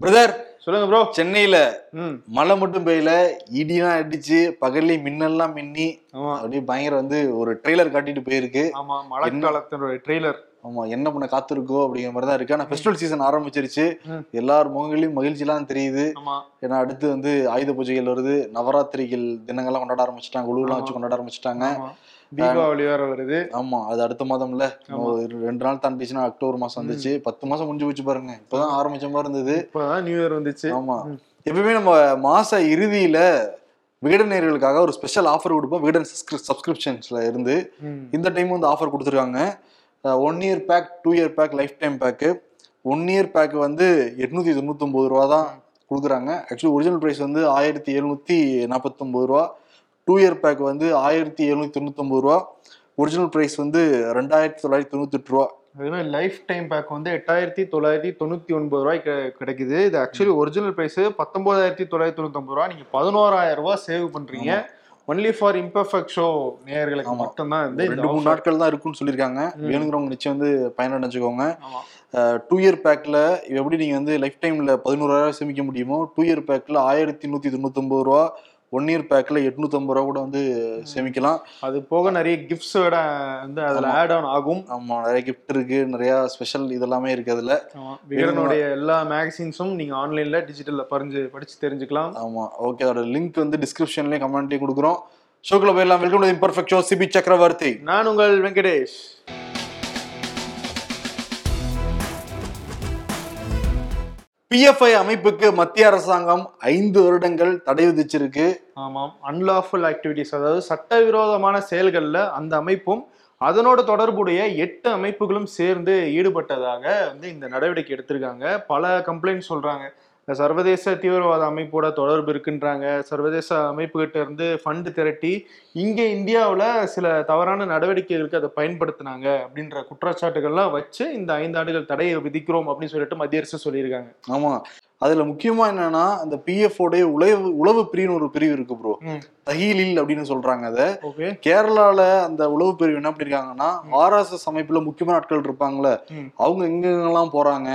Brother சொல்லுங்க bro சென்னையில மழை மட்டும் பெய்யல இடிலாம் அடிச்சு பகல்ல மின்னல்லாம் மின்னி ஆமா. அப்படியே பயங்கர வந்து ஒரு ட்ரெய்லர் காட்டிட்டு போயிருக்கு. ஆமா மழைக்காலத்தினுடைய ட்ரெய்லர் ஆமா என்ன பண்ண காத்திருக்கோ அப்படிங்கிற மாதிரி தான் இருக்கு. ஆனா ஃபெஸ்டிவல் சீசன் ஆரம்பிச்சிருச்சு. எல்லார் முகங்களையும் மகிழ்ச்சிலாம் தெரியுது. ஏன்னா அடுத்து வந்து ஆயுத பூஜைகள் வருது. நவராத்திரிகள் தினங்கள்லாம் கொண்டாட ஆரம்பிச்சிட்டாங்க. உழுவுலாம் வச்சு கொண்டாட ஆரம்பிச்சிட்டாங்க. தீபாவளி வேற வருது. ஆமா அது அடுத்த மாதம்ல. ரெண்டு நாள் தாண்டிச்சுன்னா அக்டோபர் மாசம் வந்துச்சு. பத்து மாசம் முடிஞ்சு வச்சு பாருங்க. இப்பதான் ஆரம்பிச்ச மாதிரி இருந்தது. இப்பதான் நியூ இயர் வந்துச்சு. ஆமா. எப்பவுமே நம்ம மாச இறுதியில விகடன் நேயர்களுக்காக ஒரு ஸ்பெஷல் ஆஃபர் கொடுப்போம். விகடன் சப்ஸ்கிரிப்ஷன்ஸ்ல இருந்து. இந்த டைம் வந்து ஆஃபர் கொடுத்துருக்காங்க. One year pack two year pack lifetime bag one year pack வந்து எட்நூத்தி தொண்ணூத்தொம்பது ரூபா தான் கொடுக்குறாங்க. ஆக்சுவலி ஒரிஜினல் ப்ரைஸ் வந்து ஆயிரத்தி எழுநூத்தி நாற்பத்தொம்பது ரூபா. டூ இயர் பேக் வந்து ஆயிரத்தி எழுநூத்தி தொண்ணூத்தொம்பது ரூபா. ஒரிஜினல் ப்ரைஸ் வந்து ரெண்டாயிரத்தி தொள்ளாயிரத்தி தொண்ணூத்தெட்டு ரூபா. அதுவே லைஃப் டைம் பேக் வந்து எட்டாயிரத்தி தொள்ளாயிரத்தி தொண்ணூத்தி ஒன்பது ரூபாய் கிடைக்குது. இது ஆக்சுவலி ஒரிஜினல் பிரைஸ் பத்தொன்பதாயிரத்தி தொள்ளாயிரத்தி தொண்ணூத்தி ரூபாய் நீங்க பதினோராயிரம் ரூபாய் சேவ் பண்றீங்க. ஒன்லி ஃபார் இம்பர்ஃபெக்ட் ஷோ நேயர்களுக்கு மட்டும்தான் வந்து ரெண்டு மூணு. நாட்கள் தான் இருக்குன்னு சொல்லியிருக்காங்க. வேணுங்கிறவங்க நிச்சயம் வந்து பயனடைஞ்சுக்கோங்க டூ இயர் பேக்ல எப்படி நீங்க வந்து லைஃப் டைம்ல பதினோராயிரம் சேமிக்க முடியுமோ டூ இயர் பேக்ல ஆயிரத்தி நூத்தி தொண்ணூத்தொன்பது ரூபா ஒன் இயர் பேக்ல எட்நூத்தம்பது ரூபா கூட வந்து சேமிக்கலாம். அது போக நிறைய கிஃப்ட்ஸ் வந்து அதுல ஆட் ஆன் ஆகும். ஆமா நிறைய கிஃப்ட் இருக்கு. நிறைய ஸ்பெஷல் இதெல்லாமே இருக்கு அதுல. விகடனுடைய எல்லா மேகசின்ஸும் நீங்க ஆன்லைன்ல டிஜிட்டல்ல பறிஞ்சு படிச்சு தெரிஞ்சுக்கலாம். ஆமா. ஓகே அதோட லிங்க் வந்து டிஸ்கிரிப்ஷன்லயும் கமெண்ட்லயும் கொடுக்குறோம். ஷோக்குள்ள போயிடலாம். Welcome to imperfect show Sibi Chakravarthy நான் உங்கள் வெங்கடேஷ். பிஎஃப்ஐ அமைப்புக்கு மத்திய அரசாங்கம் ஐந்து வருடங்கள் தடை விதிச்சிருக்கு. ஆமாம். அன்லாஃபுல் ஆக்டிவிட்டிஸ் அதாவது சட்டவிரோதமான செயல்களில் அந்த அமைப்பும் அதனோட தொடர்புடைய எட்டு அமைப்புகளும் சேர்ந்து ஈடுபட்டதாக வந்து இந்த நடவடிக்கை எடுத்திருக்காங்க. பல கம்ப்ளைண்ட் சொல்றாங்க. இந்த சர்வதேச தீவிரவாத அமைப்போட தொடர்பு இருக்குன்றாங்க. சர்வதேச அமைப்புகிட்ட இருந்து ஃபண்டு திரட்டி இங்கே இந்தியாவில் சில தவறான நடவடிக்கைகளுக்கு அதை பயன்படுத்தினாங்க அப்படின்ற குற்றச்சாட்டுகள்லாம் வச்சு இந்த ஐந்து ஆண்டுகள் தடையை விதிக்கிறோம் அப்படின்னு சொல்லிட்டு மத்திய அரசு சொல்லியிருக்காங்க. ஆமா. அதுல முக்கியமா என்னன்னா அந்த பிஎஃப் உடைய உளவு உளவு பிரிவுன்னு ஒரு பிரிவு இருக்கு ப்ரோ. தஹீலில் அப்படின்னு சொல்றாங்க அதை. கேரளால அந்த உளவு பிரிவு என்ன பண்ணிருக்காங்கன்னா ஆர்எஸ்எஸ் அமைப்புல முக்கியமான ஆட்கள் இருப்பாங்கல்ல. அவங்க எங்கெங்கெல்லாம் போறாங்க.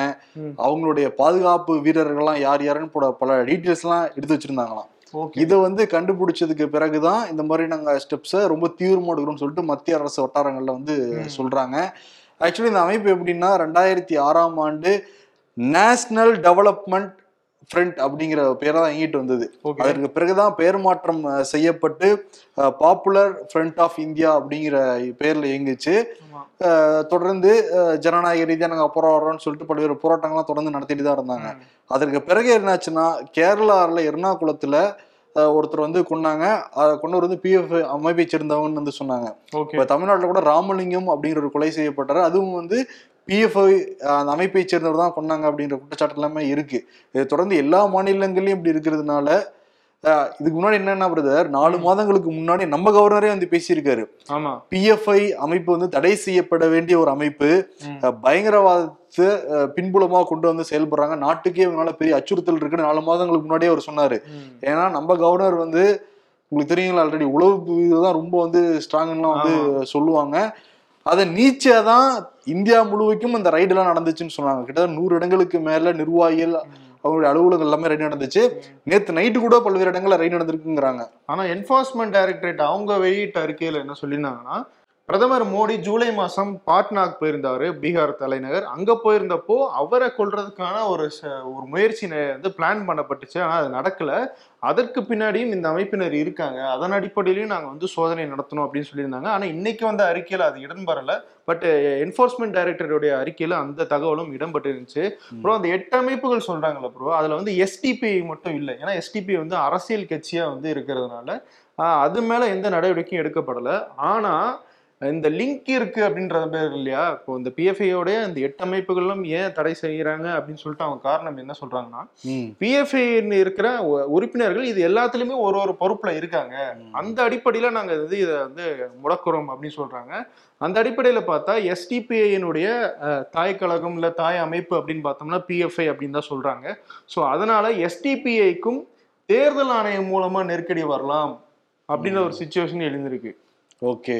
அவங்களுடைய பாதுகாப்பு வீரர்கள்லாம் யார் யாருன்னு போட பல டீட்டெயில்ஸ் எல்லாம் எடுத்து வச்சிருந்தாங்களாம். இதை வந்து கண்டுபிடிச்சதுக்கு பிறகுதான் இந்த மாதிரி நாங்க ஸ்டெப்ஸை ரொம்ப தீவிரமா எடுக்கிறோம்னு சொல்லிட்டு மத்திய அரசு வட்டாரங்கள்ல வந்து சொல்றாங்க. ஆக்சுவலி இந்த அமைப்பு எப்படின்னா ரெண்டாயிரத்தி ஆறாம் ஆண்டு நேஷனல் டெவலப்மெண்ட் ஃப்ரண்ட் அப்படிங்கிற பேரை தான் இயங்கிட்டு வந்தது. அதற்கு பிறகுதான் பெயர் மாற்றம் செய்யப்பட்டு பாப்புலர் ஃப்ரண்ட் ஆஃப் இந்தியா அப்படிங்கிற பேர்ல இயங்குச்சு. தொடர்ந்து ஜனநாயக ரீதியா நாங்க போராடுறோம்னு சொல்லிட்டு பல்வேறு போராட்டங்கள்லாம் தொடர்ந்து நடத்திட்டு தான் இருந்தாங்க. அதற்கு பிறகு என்னாச்சுன்னா கேரளாவில் எர்ணாகுளத்துல ஒருத்தர் வந்து கொண்டாங்க அதை கொண்டவர் வந்து பிஎஃப் அமைப்பை சேர்ந்தவங்கன்னு வந்து சொன்னாங்க. இப்ப தமிழ்நாட்டுல கூட ராமலிங்கம் அப்படிங்கிற ஒரு கொலை செய்யப்பட்டாரு. அதுவும் வந்து பிஎஃப்ஐ அந்த அமைப்பை சேர்ந்தவர் தான் கொண்டாங்க அப்படின்ற குற்றச்சாட்டு எல்லாமே இருக்கு. இதை தொடர்ந்து எல்லா மாநிலங்கள்லயும் இப்படி இருக்கிறதுனால இதுக்கு முன்னாடி என்னன்னா பிரதர் நாலு மாதங்களுக்கு முன்னாடி நம்ம கவர்னரே வந்து பேசியிருக்காரு. ஆமா. பிஎஃப்ஐ அமைப்பு வந்து தடை செய்யப்பட வேண்டிய ஒரு அமைப்பு பயங்கரவாதத்தை பின்புலமா கொண்டு வந்து செயல்படுறாங்க. நாட்டுக்கே இவங்களால பெரிய அச்சுறுத்தல் இருக்குன்னு நாலு மாதங்களுக்கு முன்னாடியே அவர் சொன்னாரு. ஏன்னா நம்ம கவர்னர் வந்து உங்களுக்கு தெரியுங்களா ஆல்ரெடி உளவு தான் ரொம்ப வந்து ஸ்ட்ராங்லாம் வந்து சொல்லுவாங்க. அதை நீச்சா தான் இந்தியா முழுவதுக்கும் அந்த ரைடெல்லாம் நடந்துச்சுன்னு சொன்னாங்க. கிட்டத்தட்ட நூறு இடங்களுக்கு மேல நிர்வாகிகள் அவங்களுடைய அலுவலகம் எல்லாமே ரைடு நடந்துச்சு. நேத்து நைட்டு கூட பல்வேறு இடங்கள்ல ரைடு நடந்திருக்குங்கிறாங்க. ஆனா என்போர்ஸ்மெண்ட் டைரக்டரேட் அவங்க வெளியிட்ட அறிக்கையில என்ன சொல்லியிருந்தாங்கன்னா பிரதமர் மோடி ஜூலை மாதம் பாட்னாக்கு போயிருந்தாரு. பீகார் தலைநகர். அங்கே போயிருந்தப்போ அவரை கொள்றதுக்கான ஒரு ச- ஒரு முயற்சி வந்து பிளான் பண்ணப்பட்டுச்சு. ஆனால் அது நடக்கலை. அதற்கு பின்னாடியும் இந்த அமைப்பினர் இருக்காங்க. அதன் அடிப்படையிலையும் நாங்கள் வந்து சோதனை நடத்தணும் அப்படின்னு சொல்லியிருந்தாங்க. ஆனால் இன்னைக்கு வந்த அறிக்கையில் அது இடம்பெறல. பட் என்ஃபோர்ஸ்மெண்ட் டைரக்டருடைய அறிக்கையில் அந்த தகவலும் இடம்பெற்றிருந்துச்சு. அப்புறம் அந்த எட்டு அமைப்புகள் சொல்றாங்கல்ல ப்ரோ அதில் வந்து எஸ்டிபி மட்டும் இல்லை. ஏன்னா எஸ்டிபி வந்து அரசியல் கட்சியாக வந்து இருக்கிறதுனால அது மேலே எந்த நடவடிக்கையும் எடுக்கப்படலை. ஆனால் இந்த லிங்க் இருக்கு அப்படின்றது பேர் இல்லையா? இப்போ இந்த பிஎஃப்ஐயோடைய இந்த எட்டு அமைப்புகளும் ஏன் தடை செய்யறாங்க அப்படின்னு சொல்லிட்டு அவங்க காரணம் என்ன சொல்றாங்கன்னா ம். பிஎஃப்ஐ இருக்கிற உறுப்பினர்கள் இது எல்லாத்துலயுமே ஒரு ஒரு பொறுப்புல இருக்காங்க. அந்த அடிப்படையில நாங்க வந்து இதை வந்து முடக்குறோம் அப்படின்னு சொல்றாங்க. அந்த அடிப்படையில பார்த்தா எஸ்டிபிஐனுடைய தாய் கழகம் இல்ல தாய் அமைப்பு அப்படின்னு பார்த்தோம்னா பிஎஃப்ஐ அப்படின்னு தான் சொல்றாங்க. ஸோ அதனால எஸ்டிபிஐக்கும் தேர்தல் ஆணையம் மூலமா நெருக்கடி வரலாம் அப்படின்ற ஒரு சுச்சுவேஷன் எழுந்திருக்கு. ஓகே.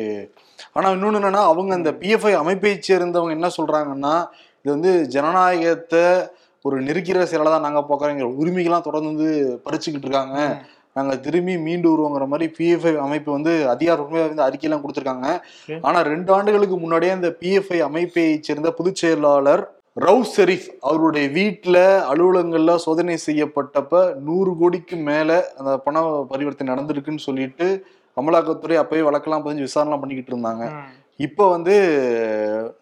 ஆனா இன்னொன்னு என்னன்னா அவங்க அந்த பிஎஃப்ஐ அமைப்பை சேர்ந்தவங்க என்ன சொல்றாங்கன்னா இது வந்து ஜனநாயகத்தை ஒரு நெருக்கிற செயலை தான் நாங்க பார்க்கறோம் எங்க உரிமைகள்லாம் தொடர்ந்து வந்து பறிச்சுக்கிட்டு இருக்காங்க. நாங்க திரும்பி மீண்டு வருவோங்கிற மாதிரி பிஎஃப்ஐ அமைப்பு வந்து அதிகாரப்பூர்வமாக வந்து அறிக்கையெல்லாம் கொடுத்துருக்காங்க. Okay. ஆனா ரெண்டு ஆண்டுகளுக்கு முன்னாடியே அந்த பிஎஃப்ஐ அமைப்பை சேர்ந்த பொதுச் செயலாளர் ரவுஸ் ஷெரீப் அவருடைய வீட்டுல அலுவலகங்கள்ல சோதனை செய்யப்பட்டப்ப நூறு கோடிக்கு மேல அந்த பண பரிவர்த்தனை நடந்திருக்குன்னு சொல்லிட்டு அமலாக்கத்துறை அப்பவே வழக்கெல்லாம் பதிஞ்சு விசாரணை பண்ணிக்கிட்டு இருந்தாங்க. இப்போ வந்து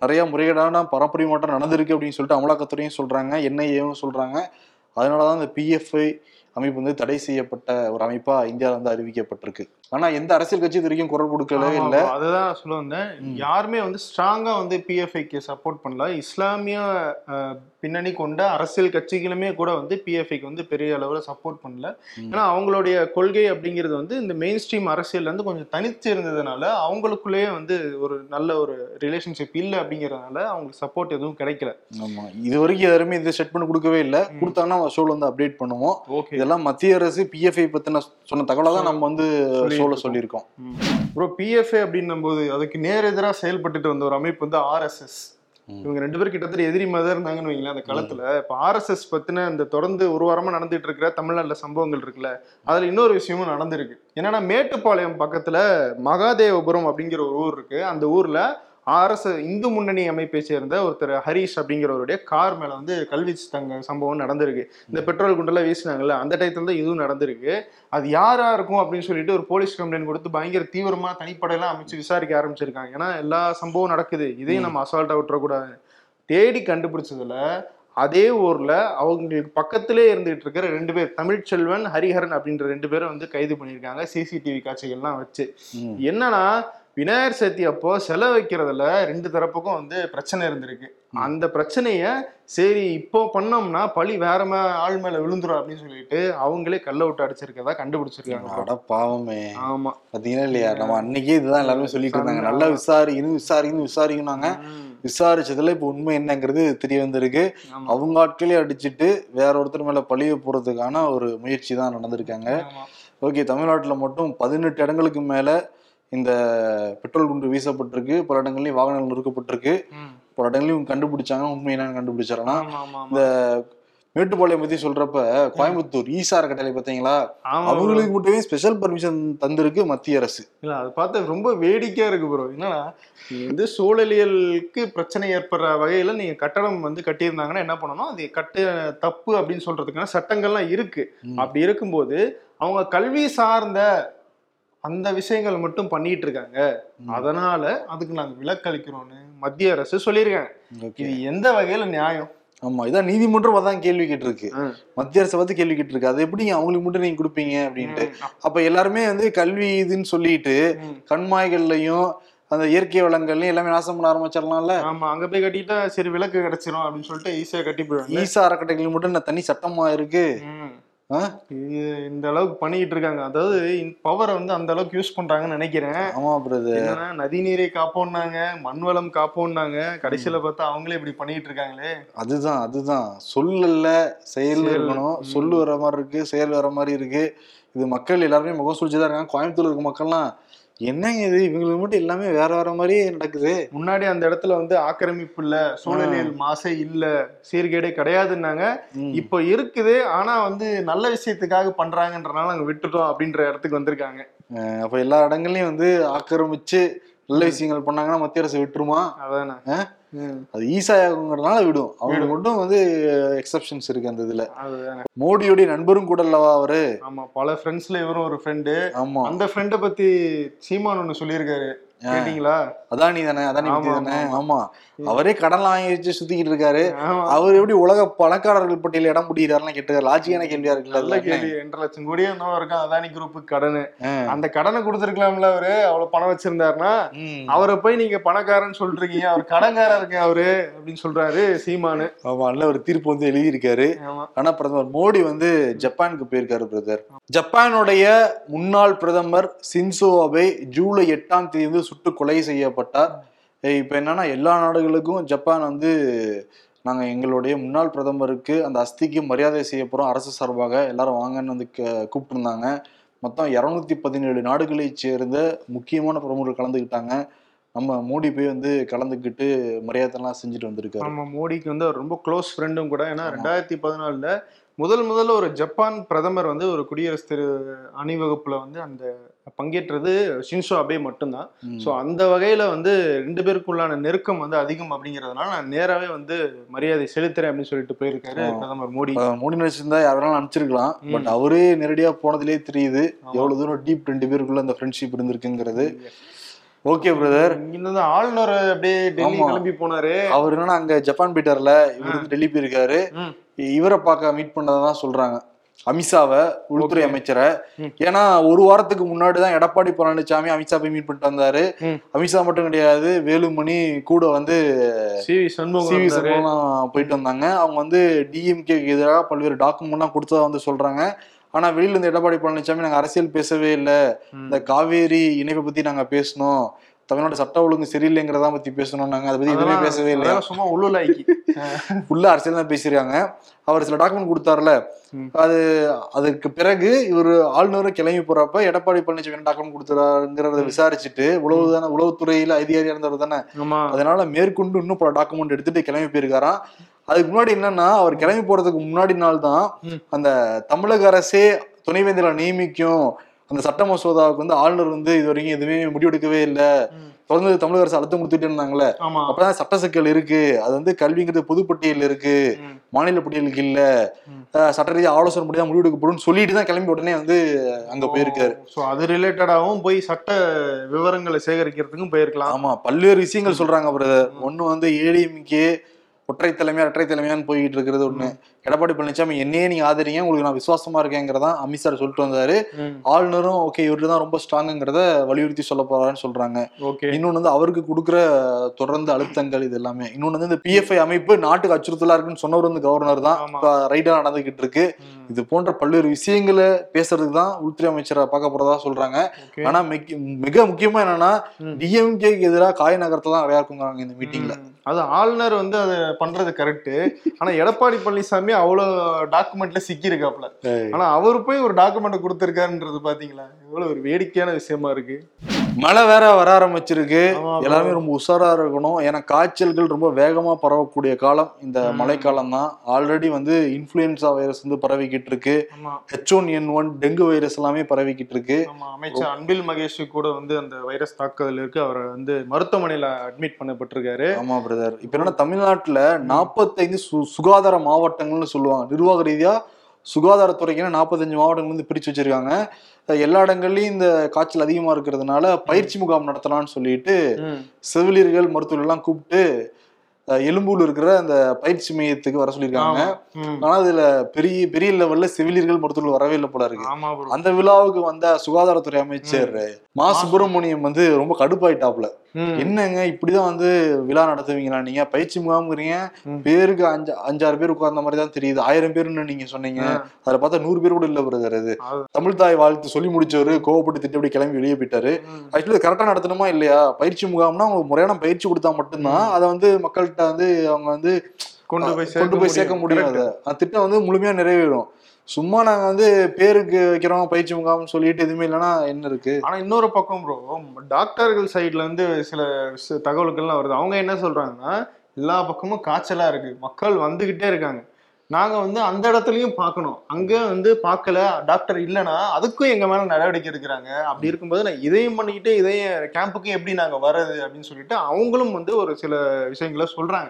நிறைய முறைகேடான பரப்புரிமாட்டம் நடந்திருக்கு அப்படின்னு சொல்லிட்டு அமலாக்கத்துறையும் சொல்றாங்க என்ஐஏவும் சொல்றாங்க. அதனாலதான் இந்த பிஎஃப்ஐ அமைப்பு வந்து தடை செய்யப்பட்ட ஒரு அமைப்பா இந்தியாவில் வந்து அறிவிக்கப்பட்டிருக்கு. ஆனா எந்த அரசியல் கட்சி இது வரைக்கும் குரல் கொடுக்கவே ஆமா, இல்லை. அதுதான் சொல்ல வந்தேன். யாருமே வந்து ஸ்ட்ராங்கா வந்து பிஎஃப்ஐக்கு சப்போர்ட் பண்ணல இஸ்லாமிய பின்னணி கொண்ட அரசியல் கட்சிகளுமே கூட வந்து பிஎஃப்ஐக்கு வந்து பெரிய அளவுல சப்போர்ட் பண்ணல. ஏன்னா அவங்களுடைய கொள்கை அப்படிங்கிறது வந்து இந்த மெயின் ஸ்ட்ரீம் அரசியல்ல இருந்து கொஞ்சம் தனிச்சு இருந்ததுனால அவங்களுக்குள்ளேயே வந்து ஒரு நல்ல ஒரு ரிலேஷன்ஷிப் இல்லை அப்படிங்கறதுனால அவங்களுக்கு சப்போர்ட் எதுவும் கிடைக்கல ஆமா இது வரைக்கும் யாருமே இதை செட் பண்ணி கொடுக்கவே இல்லை. கொடுத்தாங்கன்னா ஷோல வந்து அப்டேட் பண்ணுவோம் ஓகே இதெல்லாம் மத்திய அரசு பிஎஃப்ஐ பத்தின சொன்ன தகவலை தான் நம்ம வந்து ஷோல. சொல்லியிருக்கோம். ப்ரோ பிஎஃப்ஏ அப்படின்னும் போது அதுக்கு நேர் எதிராக செயல்பட்டுட்டு வந்த ஒரு அமைப்பு வந்து ஆர்எஸ்எஸ். இவங்க ரெண்டு பேரும் கிட்டத்தட்ட எதிரி மாதிரி இருந்தாங்கன்னு வைங்களேன் அந்த களத்துல. இப்ப ஆர்எஸ்எஸ் பத்தின இந்த தொடர்ந்து ஒரு வாரமா நடந்துட்டு இருக்கிற தமிழ்நாட்டுல சம்பவங்கள் இருக்குல்ல அதுல இன்னொரு விஷயமும் நடந்திருக்கு. என்னன்னா மேட்டுப்பாளையம் பக்கத்துல மகாதேவபுரம் அப்படிங்கிற ஒரு ஊர் இருக்கு. அந்த ஊர்ல ஆர்எஸ் இந்து முன்னணி அமைப்பை சேர்ந்த ஒருத்தர் ஹரிஷ் அப்படிங்கிறவருடைய கார் மேல வந்து கல்வி தங்க சம்பவம் நடந்திருக்கு. இந்த பெட்ரோல் குண்டெல்லாம் வீசினாங்கல்ல அந்த டயத்துல தான் இதுவும் நடந்திருக்கு. அது யாரா இருக்கும் அப்படின்னு சொல்லிட்டு ஒரு போலீஸ் கம்ப்ளைண்ட் கொடுத்து பயங்கர தீவிரமா தனிப்படையெல்லாம் அமைச்சு விசாரிக்க ஆரம்பிச்சிருக்காங்க. ஏன்னா எல்லா சம்பவம் நடக்குது. இதையும் நம்ம அசால்ட்டா விட்டுறக்கூடாது. தேடி கண்டுபிடிச்சதுல அதே ஊர்ல அவங்களுக்கு பக்கத்திலே இருந்துகிட்டு இருக்கிற ரெண்டு பேர் தமிழ்ச்செல்வன் ஹரிஹரன் அப்படின்ற ரெண்டு பேரும் வந்து கைது பண்ணியிருக்காங்க. சிசிடிவி காட்சிகள்லாம் வச்சு. என்னன்னா விநாயகர் சதுர்த்தி அப்போ செலவு வைக்கிறதுல ரெண்டு தரப்புக்கும் வந்து பிரச்சனை இருந்திருக்கு. அந்த பிரச்சனைய சரி இப்போ பண்ணோம்னா பழி வேற மே ஆள் மேல விழுந்துரும் அப்படின்னு சொல்லிட்டு அவங்களே கல்ல விட்டு அடிச்சிருக்கதா கண்டுபிடிச்சிருக்காங்க. அட பாவமே. ஆமா. பாத்தீங்கன்னா இல்லையா? நம்ம அன்னைக்கே இதுதான் எல்லாருமே சொல்லிட்டு இருந்தாங்க. நல்லா விசாரிக்கணும் விசாரிக்கணும் விசாரிக்கணும்னாங்க. விசாரிச்சதுல இப்ப உண்மை என்னங்கிறது தெரிய வந்திருக்கு. அவங்க ஆட்களே அடிச்சிட்டு வேற ஒருத்தர் மேல பழிய போறதுக்கான ஒரு முயற்சி தான் நடந்திருக்காங்க. ஓகே தமிழ்நாட்டுல மட்டும் பதினெட்டு இடங்களுக்கு மேல இந்த பெட்ரோல் குண்டு வீசப்பட்டிருக்கு பல இடங்கள்லயும் வாகனங்கள் நிறுக்கப்பட்டிருக்கு. பல இடங்களையும் கண்டுபிடிச்சாங்க. உண்மை என்னன்னு கண்டுபிடிச்சிடலாம் ஆமா, ஆமா, ஆமா. இந்த மேட்டுப்பாளையம் பத்தி சொல்றப்ப கோயம்புத்தூர் ஈசா அறக்கட்டளை பாத்தீங்களா. அவங்களுக்கு மட்டுமே ஸ்பெஷல் பர்மிஷன் தந்திருக்கு மத்திய அரசு. இல்ல அதை பார்த்தா ரொம்ப வேடிக்கையா இருக்கு ப்ரோ என்னன்னா வந்து சூழலியலுக்கு பிரச்சனை ஏற்படுற வகையில நீங்க கட்டடம் வந்து கட்டியிருந்தாங்கன்னா என்ன பண்ணணும்? அது கட்ட தப்பு அப்படின்னு சொல்றதுக்கான சட்டங்கள்லாம் இருக்கு. அப்படி இருக்கும்போது அவங்க கல்வி சார்ந்த அந்த விஷயங்கள் மட்டும் பண்ணிட்டு இருக்காங்க. அதனால அதுக்கு நாங்க விலக்களிக்கிறோம்னு மத்திய அரசு சொல்லியிருக்காங்க. இது எந்த வகையில நியாயம் ஆமா இதான் நீதிமன்றம் அதான் கேள்வி கேட்டிருக்கு. மத்திய அரசு பார்த்து கேள்வி கேட்டிருக்கு அது எப்படிங்க அவங்களுக்கு மட்டும் நீங்க கொடுப்பீங்க அப்படின்ட்டு. அப்ப எல்லாருமே வந்து கல்வி இதுன்னு சொல்லிட்டு. கண்மாய்கள்லயும் அந்த இயற்கை வளங்கள்லயும் எல்லாமே நாசம் பண்ண ஆரம்பிச்சிடலாம்ல ஆமா அங்க போய் கட்டிட்டா சரி விளக்கு கிடைச்சிரும் அப்படின்னு சொல்லிட்டு ஈஸியா கட்டி போயிடுவாங்க ஈசா அறக்கட்டளைகள் மட்டும் தனி சட்டமா இருக்கு இந்த அளவுக்கு பண்ணிட்டு இருக்காங்க. அதாவது பவரை வந்து அந்த அளவுக்கு யூஸ் பண்றாங்கன்னு நினைக்கிறேன். ஆமா பிரதர் நதி நீரை காப்போம்னாங்க மண் வளம் காப்போம்னாங்க. கடைசியில பார்த்தா அவங்களே இப்படி பண்ணிட்டு இருக்காங்களே. அதுதான் அதுதான். சொல்லல செயல் செயல். இருக்கணும். சொல்லு வர மாதிரி இருக்கு செயல் வர மாதிரி இருக்கு. இது மக்கள் எல்லாருமே முகம் சுழிச்சுதான் இருக்காங்க. கோயம்புத்தூர்ல இருக்க மக்கள்லாம் என்னங்க இது? இவங்களுக்கு மட்டும் எல்லாமே வேற வேற மாதிரியே நடக்குது. முன்னாடி அந்த இடத்துல வந்து ஆக்கிரமிப்பு இல்ல சூழலியல் மாசே இல்ல சீர்கேடே கிடையாதுன்னாங்க. இப்போ இருக்குது ஆனா வந்து நல்ல விஷயத்துக்காக பண்றாங்கன்றனால அங்க விட்டுட்டோம் அப்படின்ற இடத்துக்கு வந்திருக்காங்க. அப்ப எல்லா இடங்கள்லயும் வந்து ஆக்கிரமிச்சு நல்ல விஷயங்கள் பண்ணாங்கன்னா மத்திய அரசு விட்டுருமா? அதானே. அது ஈசாயாகுங்கிறதுனால விடும். அவங்க மட்டும் வந்து எக்ஸப்ஷன்ஸ் இருக்கு அந்த இதுல. மோடியோடைய நண்பரும் கூட அல்லவா அவரு? ஆமா பல ஃப்ரெண்ட்ஸ்ல இவரும் ஒரு ஃப்ரெண்டு ஆமா. அந்த ஃப்ரெண்டை பத்தி சீமான் ஒண்ணு சொல்லியிருக்காரு. கேட்டீங்களா? அதானி தானே அதானி தானே? ஆமா, அவரே கடன் வாங்கி வச்சு சுத்திக்கிட்டு இருக்காரு. அவர் எப்படி உலக பணக்காரர்கள் பட்டியல இடம் பிடிக்கிறாருன்னு கேட்டு லாஜிக்கான கேள்வியா இருக்குல்ல நல்ல கேள்வி ரெண்டரை லட்சம் கோடியே இன்னும் இருக்கும். அதானி குரூப்புக்கு கடனு. அந்த கடனை கொடுத்துருக்கலாம்ல அவரு. அவ்வளவு பணம் வச்சிருந்தாருன்னா. அவரை போய் நீங்க பணக்காரன்னு சொல்றீங்க. அவர் கடன்காரர் இருக்கு அவரு அப்படின்னு சொல்றாரு சீமானு. ஆமா நல்ல ஒரு தீர்ப்பு வந்து எழுதியிருக்காரு. ஆனா பிரதமர் மோடி வந்து ஜப்பானுக்கு போயிருக்காரு பிரதர். ஜப்பானுடைய முன்னாள் பிரதமர் சின்சோ அபே ஜூலை எட்டாம் தேதி வந்து சுட்டு கொலை செய்யப்பட்டார். இப்ப என்னன்னா எல்லா நாடுகளுக்கும் ஜப்பான் வந்து நாங்க எங்களுடைய முன்னாள் பிரதமருக்கு அந்த அஸ்திக்கு மரியாதை செய்ய போறோம். அரசு சார்பாக எல்லாரும் வாங்கன்னு வந்து கூப்பிட்டு இருந்தாங்க மொத்தம் இரநூத்தி பதினேழு நாடுகளைச் சேர்ந்த முக்கியமான பிரமுகர்கள் கலந்துக்கிட்டாங்க. நம்ம மோடி போய் வந்து கலந்துக்கிட்டு மரியாதைலாம் செஞ்சுட்டு வந்திருக்காரு நம்ம மோடிக்கு வந்து அவர் ரொம்ப க்ளோஸ் ஃப்ரெண்டும் கூட ஏன்னா. ரெண்டாயிரத்தி பதினாலுல முதல் முதல்ல ஒரு ஜப்பான் பிரதமர் வந்து ஒரு குடியரசு திரு அணிவகுப்புல வந்து அந்த பங்கேற்றது ஷின்சோ அபே மட்டும்தான். ஸோ அந்த வகையில வந்து ரெண்டு பேருக்குள்ளான நெருக்கம் வந்து அதிகம் அப்படிங்கிறதுனால நான் நேராவே வந்து மரியாதை செலுத்துறேன் அப்படின்னு சொல்லிட்டு போயிருக்காரு. பிரதமர் மோடி மோடி நினைச்சிருந்தா யாரெல்லாம் அனுப்பிச்சிருக்கலாம் ம். பட் அவரே நேரடியா போனதுலயே தெரியுது ஆமா. எவ்வளவு தூரம் டீப் ரெண்டு பேருக்குள்ள அந்த ஃப்ரெண்ட்ஷிப் இருந்திருக்குங்கிறது ஓகே பிரதர் இங்க இருந்து ஆளுநர் அப்படியே டெல்லி. கிளம்பி போனாரு அவர் என்னன்னா அங்க ஜப்பான் போயிட்டார்ல இவர் வந்து டெல்லி போயிருக்காரு. இவரை பார்க்க மீட் பண்ணதான் சொல்றாங்க அமித்ஷாவை உள்துறை. அமைச்சரை. ஏன்னா ஒரு வாரத்துக்கு முன்னாடி தான் எடப்பாடி பழனிசாமி அமித்ஷா போய் மீட் பண்ணிட்டு வந்தாரு. அமித்ஷா மட்டும் கிடையாது வேலுமணி கூட வந்து சிவி. சண்முகம் போயிட்டு வந்தாங்க அவங்க வந்து டிஎம்கேக்கு எதிராக பல்வேறு டாக்குமெண்ட்லாம் கொடுத்ததா வந்து சொல்றாங்க ஆனா வெளியில இருந்து எடப்பாடி பழனிசாமி நாங்க அரசியல் பேசவே இல்லை. இந்த காவேரி இணைப்பை பத்தி நாங்க பேசணும் தமிழ்நாடு சட்ட ஒழுங்கு சரியில்லைங்கிறத பத்தி பேசணும் நாங்க அதை பத்தி எதுவுமே பேசவே இல்லை சும்மா உள்ளுலாய்க்கு உள்ள அரசியல் தான் பேசிருக்காங்க அவர் சில டாக்குமெண்ட் கொடுத்தாருல. அது அதுக்கு பிறகு இவர் ஆளுநரும் கிளம்பி போறப்ப எடப்பாடி பழனிசாமி என்ன டாக்குமெண்ட் கொடுத்துறாருங்கிறத விசாரிச்சுட்டு உளவு தானே உளவுத்துறையில அதிகாரியா இருந்தவர் தானே. அதனால மேற்கொண்டு இன்னும் பல டாக்குமெண்ட் எடுத்துட்டு கிளம்பி போயிருக்காராம். அதுக்கு முன்னாடி என்னன்னா அவர் கிளம்பி போறதுக்கு முன்னாடி நாள் தான். அந்த தமிழக அரசே துணைவேந்தரை நியமிக்கும் அந்த சட்ட மசோதாவுக்கு வந்து ஆளுநர் வந்து இது வரைக்கும் எதுவுமே முடிவெடுக்கவே இல்லை. தொடர்ந்து தமிழக அரசு அழுத்தம் கொடுத்துட்டு இருந்தாங்களே அப்பதான் சட்ட சிக்கல் இருக்கு. அது வந்து கல்விங்கிறது பொதுப்பட்டியல் இருக்கு. மாநில பட்டியலுக்கு இல்ல. சட்ட ரீதியா ஆலோசனை தான் முடிவெடுக்கப்படும் சொல்லிட்டு தான் கிளம்பி உடனே வந்து அங்க போயிருக்காரு. சோ அது ரிலேட்டடாவும் போய் சட்ட விவரங்களை சேகரிக்கிறதுக்கும் போயிருக்கலாம். ஆமா பல்வேறு விஷயங்கள் சொல்றாங்க பிரதர் ஒண்ணு வந்து ஏடிஎம்கே ஒற்றை தலைமையா இரட்டை தலைமையான்னு போயிட்டு இருக்கிறது ஒண்ணு எடப்பாடி பழனிசாமி என்னையே நீங்க ஆதரிங்க உங்களுக்கு நான் விசுவாசமா இருக்கேங்கிறதா அமித்ஷா சொல்லிட்டு வந்தாரு. ஆளுநரும் ஓகே இவரு தான் ரொம்ப ஸ்ட்ராங்குங்கிறத வலியுறுத்தி சொல்ல போறாருன்னு சொல்றாங்க இன்னொன்னு வந்து அவருக்கு கொடுக்குற தொடர்ந்து அழுத்தங்கள் இது எல்லாமே இன்னொன்னு வந்து இந்த பிஎஃப்ஐ அமைப்பு நாட்டுக்கு அச்சுறுத்தலா இருக்குன்னு சொன்னவர் வந்து கவர்னர் தான். இப்ப ரைடா நடந்துகிட்டு இருக்கு. இது போன்ற பல்வேறு விஷயங்களை பேசுறதுக்கு தான் உள்துறை அமைச்சரை பார்க்க போறதா சொல்றாங்க ஆனா மிக- மிக முக்கியமா என்னன்னா. டிஎம்கேக்கு எதிராக காய நகரத்தை தான் நிறையா இருக்குங்கிறாங்க இந்த மீட்டிங்ல. அது ஆளுநர் வந்து அதை பண்றது கரெக்ட் ஆனா எடப்பாடி பழனிசாமி அவ்வளவு டாக்குமெண்ட்ல சிக்கி இருக்காப்ல ஆனா அவர் போய் ஒரு டாக்குமெண்ட் கொடுத்திருக்காருன்றது பாத்தீங்களா? எவ்வளவு ஒரு வேடிக்கையான விஷயமா இருக்கு. மழை வேற வர ஆரம்பிச்சிருக்கு. எல்லாருமே ரொம்ப உஷாரா இருக்கணும். ஏன்னா காய்ச்சல்கள் ரொம்ப வேகமா பரவக்கூடிய காலம் இந்த. மழைக்காலம் தான் ஆல்ரெடி வந்து இன்ஃபுளுன்சா வைரஸ் வந்து பரவிக்கிட்டு இருக்கு. H one N one dengue virus எல்லாமே பரவிக்கிட்டு இருக்கு. அமைச்சர் அன்பில் மகேஷ் கூட வந்து அந்த வைரஸ் தாக்குதல் இருக்கு. அவர் வந்து மருத்துவமனையில அட்மிட் பண்ணப்பட்டிருக்காரு. ஆமா பிரதர் இப்ப என்னன்னா தமிழ்நாட்டுல நாற்பத்தைந்து சுகாதார மாவட்டங்கள்னு சொல்லுவாங்க. நிர்வாக ரீதியா சுகாதாரத்துறைக்குன்னு நாற்பத்தஞ்சு மாவட்டங்கள் வந்து பிரிச்சு வச்சிருக்காங்க எல்லா இடங்கள்லயும் இந்த காய்ச்சல் அதிகமா இருக்கிறதுனால பயிற்சி முகாம் நடத்தலாம்னு சொல்லிட்டு. செவிலியர்கள் மருத்துவர்கள் எல்லாம் கூப்பிட்டு அஹ் எலும்பூர்ல இருக்கிற அந்த பயிற்சி மையத்துக்கு வர சொல்லியிருக்காங்க. ஆனா அதுல பெரிய பெரிய லெவல்ல செவிலியர்கள் மருத்துவர்கள் வரவே இல்லை போல இருக்கு. அந்த விழாவுக்கு வந்த சுகாதாரத்துறை அமைச்சர் மா. சுப்பிரமணியம் வந்து ரொம்ப கடுப்பாயிட்டாப்ல. என்னங்க இப்படிதான் வந்து விழா நடத்துவீங்களா நீங்க? பயிற்சி முகாம்ங்கிறீங்க. பேருக்கு அஞ்சு அஞ்சாறு பேர் உட்கார்ந்த மாதிரி தான் தெரியுது. ஆயிரம் பேர்னு நீங்க சொன்னீங்க. அதுல பார்த்தா நூறு பேர் கூட இல்ல பிரதர் அது. தமிழ் தாய் வாழ்த்து சொல்லி முடிச்சவரு கோவப்பட்டு திட்டப்படி கிளம்பி வெளியே போயிட்டாரு. ஆக்சுவலி கரெக்டா நடத்தணுமா இல்லையா? பயிற்சி முகாம்னா உங்களுக்கு முறையான பயிற்சி கொடுத்தா மட்டும்தான் அதை வந்து மக்கள்கிட்ட வந்து அவங்க வந்து கொண்டு போய் கொண்டு போய் சேர்க்க முடியும். அதை அந்த திட்டம் வந்து முழுமையா நிறைவேறும். சும்மா நாங்க வந்து பேருக்கு வைக்கிறோம் பயிற்சி முகாம்னு சொல்லிட்டு எதுவுமே இல்லைன்னா என்ன இருக்கு? ஆனா இன்னொரு பக்கம் ப்ரோ டாக்டர்கள் சைடுல இருந்து சில தகவல்கள்லாம் வருது. அவங்க என்ன சொல்றாங்கன்னா எல்லா பக்கமும் காய்ச்சலா இருக்கு. மக்கள் வந்துகிட்டே இருக்காங்க. நாங்க வந்து அந்த இடத்துலயும் பார்க்கணும். அங்க வந்து பார்க்கல டாக்டர் இல்லைன்னா அதுக்கும் எங்க மேல நடவடிக்கை எடுக்கிறாங்க. அப்படி இருக்கும்போது நான் இதையும் பண்ணிக்கிட்டு இதையும் கேம்புக்கு எப்படி நாங்க வர்றது அப்படின்னு சொல்லிட்டு அவங்களும் வந்து ஒரு சில விஷயங்களை சொல்றாங்க.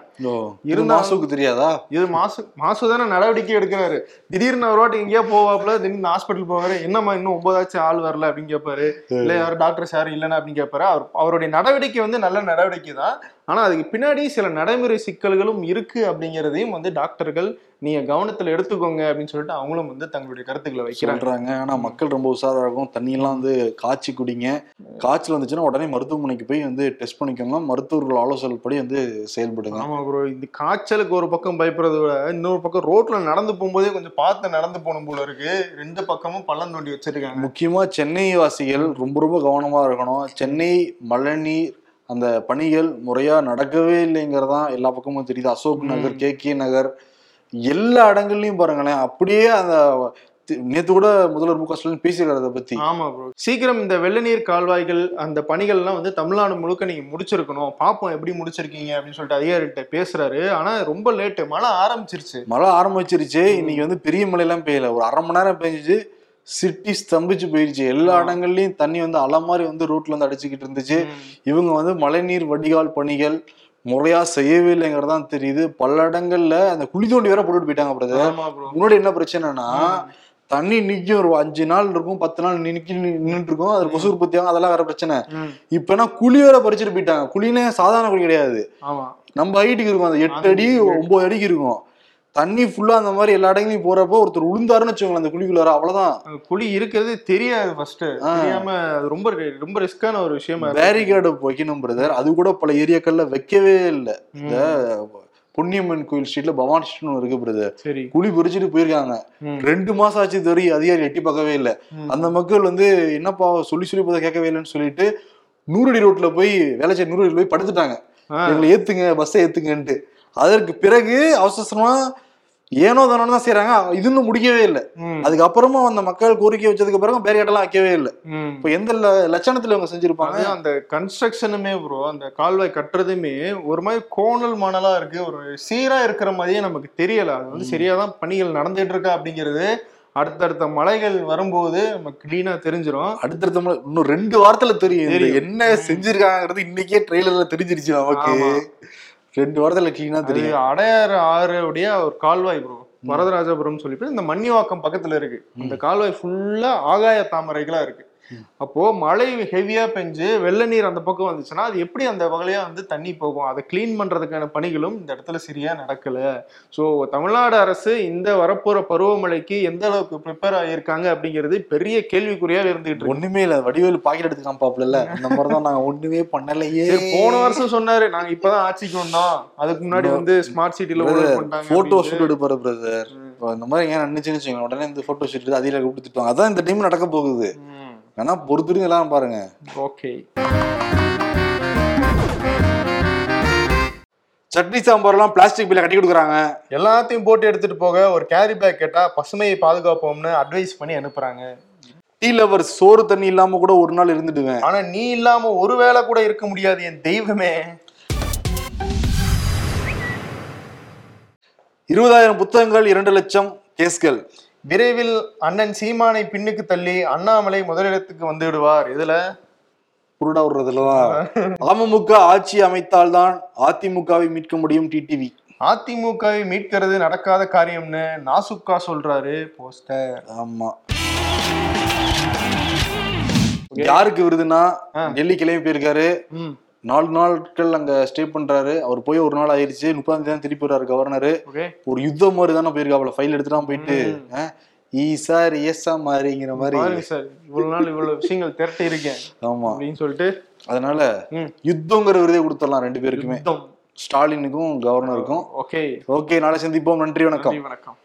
இது இருந்தாலும் மாசுக்கு தெரியாதா? இது மாசு மாசு தானே நடவடிக்கை எடுக்கிறாரு. திடீர்னு ஒரு வாட்டி எங்கேயோ போவாப்புல திடீர்னு ஹாஸ்பிட்டல் போவாரு. என்னம்மா இன்னும் ஒன்பதாச்சும் ஆள் வரல அப்படின்னு கேட்பாரு இல்ல யாரும் டாக்டர்ஸ் யாரும் இல்லைன்னா அப்படின்னு கேட்பாரு அவர் அவருடைய நடவடிக்கை வந்து நல்ல நடவடிக்கை தான் ஆனா அதுக்கு பின்னாடி சில நடைமுறை சிக்கல்களும் இருக்கு அப்படிங்கிறதையும் வந்து டாக்டர்கள் நீங்க கவனத்துல எடுத்துக்கோங்க அப்படின்னு சொல்லிட்டு அவங்களும் வந்து தங்களுடைய கருத்துக்களை வைக்கிறாங்க. சொல்றாங்க. ஆனா மக்கள் ரொம்ப உஷாரா இருக்கும். தண்ணி எல்லாம் வந்து காய்ச்சி குடிங்க. காய்ச்சல் வந்துச்சுன்னா உடனே மருத்துவமனைக்கு போய் வந்து டெஸ்ட் பண்ணிக்கோங்க. மருத்துவர்கள் ஆலோசனை படி வந்து செயல்படுங்க. ஆமா ப்ரோ இந்த காய்ச்சலுக்கு ஒரு பக்கம் பயப்படுறத விட இன்னொரு பக்கம் ரோட்ல நடந்து போகும்போதே கொஞ்சம் பார்த்து நடந்து போகணும் போல இருக்கு. ரெண்டு பக்கமும் பள்ளம் தோண்டி வச்சிருக்காங்க. முக்கியமா சென்னை வாசிகள் ரொம்ப ரொம்ப கவனமா இருக்கணும். சென்னை மழைநீர் அந்த பணிகள் முறையா நடக்கவே இல்லைங்கிறதான் எல்லா பக்கமும் தெரியுது. அசோக் நகர் கே கே நகர் எல்லா இடங்கள்லயும் பாருங்களேன். அப்படியே அந்த நேத்து கூட முதல்வர் மு க ஸ்டாலின் பேசியிருக்காரு அதை பத்தி. ஆமா ப்ரோ சீக்கிரம் இந்த வெள்ள நீர் கால்வாய்கள் அந்த பணிகள்லாம் வந்து தமிழ்நாடு முழுக்க நீங்க முடிச்சிருக்கணும். பாப்போம் எப்படி முடிச்சிருக்கீங்க அப்படின்னு சொல்லிட்டு அதிகாரிகிட்ட பேசுறாரு. ஆனா ரொம்ப லேட்டு மழை ஆரம்பிச்சிருச்சு. மழை ஆரம்பிச்சிருச்சு. இன்னைக்கு வந்து பெரிய மழையெல்லாம் பெய்யல. ஒரு அரை மணி நேரம் பெஞ்சிச்சு. சிட்டி ஸ்தம்பிச்சு போயிருச்சு. எல்லா இடங்கள்லயும் தண்ணி வந்து அலை மாதிரி வந்து ரோட்ல வந்து அடிச்சுக்கிட்டு இருந்துச்சு. இவங்க வந்து மழைநீர் வடிகால் பணிகள் முறையா செய்யவே இல்லைங்கிறதான் தெரியுது. பல இடங்கள்ல அந்த குழி தோண்டி வேற போட்டுட்டு போயிட்டாங்க பிரதர் முன்னாடி என்ன பிரச்சனைனா தண்ணி நிக்கும் ஒரு அஞ்சு நாள் இருக்கும் பத்து நாள் நிக்கி நின்றுட்டு இருக்கும். அது கொசு உற்பத்தி ஆகும் அதெல்லாம் வேற பிரச்சனை. இப்பனா குழி வேற பறிச்சுட்டு போயிட்டாங்க. குழினே சாதாரண குழி கிடையாது. நம்ம ஹைட்டுக்கு இருக்கும் அந்த எட்டு அடி ஒன்பது அடிக்கு இருக்கும். தண்ணி ஃபுல்லா அந்த மாதிரி எல்லா இடங்களையும் போறப்போ ஒருத்தர் உளுந்தாருன்னு வச்சுக்கோங்களேன் அந்த குழிக்குள்ளார அவ்வளவுதான். குழி இருக்கிறது தெரியாது ஃபர்ஸ்ட் தெரியாம ரொம்ப ரொம்ப ரிஸ்கான ஒரு விஷயமா. பேரிகேடு வைக்கணும் பிரதர் அது கூட பல ஏரியாக்கள்ல வைக்கவே இல்லை. இந்த பொன்னியம்மன் கோயில் ஸ்ட்ரீட்ல பவானி ஸ்ட்ரீட்னு இருக்கு பிரதர் குழி பறிச்சுட்டு போயிருக்காங்க. ரெண்டு மாசம் ஆச்சு வரைக்கும் அதிகாரி எட்டி பார்க்கவே இல்லை. அந்த மக்கள் வந்து என்னப்பா சொல்லி சொல்லி போதை கேட்கவே இல்லைன்னு சொல்லிட்டு நூறடி ரோட்ல போய் வேலைச்சேரி நூறடி போய் படுத்துட்டாங்க. எங்களை ஏத்துங்க பஸ்ஸை ஏத்துங்கன்ட்டு. அதற்கு பிறகு அவசரமா ஏனோ தானோ தான் செய்யறாங்க இது இன்னும் முடிக்கவே இல்லை. அதுக்கப்புறமா அந்த மக்கள் கோரிக்கை வச்சதுக்கு பிறகு பேரிகாட்டெல்லாம் வைக்கவே இல்லை. இப்போ எந்த லட்சணத்துல இவங்க செஞ்சிருப்பாங்க? அந்த கன்ஸ்ட்ரக்ஷனுமே ப்ரோ அந்த கால்வாய் கட்டுறதுமே ஒரு மாதிரி கோணல் மணலா இருக்கு. ஒரு சீரா இருக்கிற மாதிரியே நமக்கு தெரியல. அது வந்து சரியா தான் பணிகள் நடந்துட்டு இருக்கா அப்படிங்கிறது அடுத்தடுத்த மலைகள் வரும்போது நமக்கு கிளீனா தெரிஞ்சிரும். அடுத்தடுத்த முறை இன்னும் ரெண்டு வாரத்துல தெரியும். என்ன செஞ்சிருக்காங்கிறது இன்னைக்கே ட்ரெய்லர்ல தெரிஞ்சிருச்சு நமக்கு. ரெண்டு வாரத்துல கிளீனா அது தெரியும். அடையாறு ஆறுடைய ஒரு கால்வாய் ப்ரோ வரதராஜபுரம் சொல்லிட்டு இந்த மன்னிவாக்கம் பக்கத்துல இருக்கு. அந்த கால்வாய் ஃபுல்லா ஆகாய தாமரைகளா இருக்கு. அப்போ மழை ஹெவியா பெஞ்சு வெள்ள நீர் அந்த பக்கம் வந்துச்சுன்னா அது எப்படி அந்த வகையா வந்து தண்ணி போகும்? அதை க்ளீன் பண்றதுக்கான பணிகளும் இந்த இடத்துல சரியா நடக்கல. ஸோ தமிழ்நாடு அரசு இந்த வரப்போற பருவமழைக்கு எந்த அளவுக்கு ப்ரிப்பேர் ஆகியிருக்காங்க அப்படிங்கிறது பெரிய கேள்விக்குறியா இருந்துகிட்டு ஒண்ணுமே இல்ல வடிவேலு பாக்கெட் எடுத்து காமிப்பாப்ல அந்த மாதிரிதான் நாங்க ஒண்ணுமே பண்ணலையே. போன வருஷம் சொன்னாரு நாங்க இப்பதான் ஆட்சிக்கு வந்தோம் அதுக்கு முன்னாடி வந்து ஸ்மார்ட் சிட்டில போட்டோ. ஷூட் எடுப்பாரு பிரதர் இந்த மாதிரி ஏன் நினைச்சுன்னு வச்சுக்கோங்க உடனே இந்த போட்டோ ஷூட் அதில கொடுத்துட்டாங்க அதான் இந்த டைம் நடக்க போகுது. வேணா பொறுத்துருங்க எல்லாம் பாருங்க. ஓகே. சட்னி சாம்பார் எல்லாம் பிளாஸ்டிக் பில்ல கட்டி கொடுக்குறாங்க. எல்லாத்தையும் போட்டு எடுத்துட்டு போக ஒரு கேரி பேக் கேட்டா பசுமையை பாதுகாப்போம்னு அட்வைஸ் பண்ணி அனுப்புறாங்க. டீ லவர் சோறு தண்ணி இல்லாம கூட ஒரு நாள் இருந்துடுவேன். ஆனா நீ இல்லாம ஒரு வேளை கூட இருக்க முடியாது என் தெய்வமே. இருபதாயிரம் புத்தகங்கள் இரண்டு லட்சம் கேஸ்கள். விரைவில் அண்ணன் சீமானை பின்னுக்கு தள்ளி அண்ணாமலை முதலிடத்துக்கு வந்து விடுவார் இதுல குருடா விடுறதுலதான் அமமுக ஆட்சி அமைத்தால்தான் அதிமுகவை மீட்க முடியும் டிடிவி. அதிமுகவை மீட்கிறது நடக்காத காரியம்னு நாசுக்கா சொல்றாரு போஸ்டர். ஆமா. யாருக்கு விருதுன்னா. டெல்லி கிளம்பி போயிருக்காரு. நாலு நாட்கள் அங்க ஸ்டே பண்றாரு. அவர் போய் ஒரு நாள் ஆயிருச்சு. முப்பதாம் தேதி தான் திருப்பி வர்றாரு கவர்னரு ஒரு யுத்தம் மாதிரி தானே போயிருக்காப்ல ஃபைல் எடுத்துட்டு போயிட்டு. ஈ சார் எஸ்ஸா மாதிரிங்கிற மாதிரி. சார் இவ்வளவு நாள் இவ்வளவு விஷயங்கள் திரட்டி இருக்கேன் ஆமா. அப்படின்னு சொல்லிட்டு. அதனால. யுத்தங்கிற விருதே கொடுத்துடலாம் ரெண்டு பேருக்குமே. ஸ்டாலினுக்கும் கவர்னருக்கும் ஓகே ஓகே நாளை சந்திப்போம். நன்றி வணக்கம். நன்றி வணக்கம்.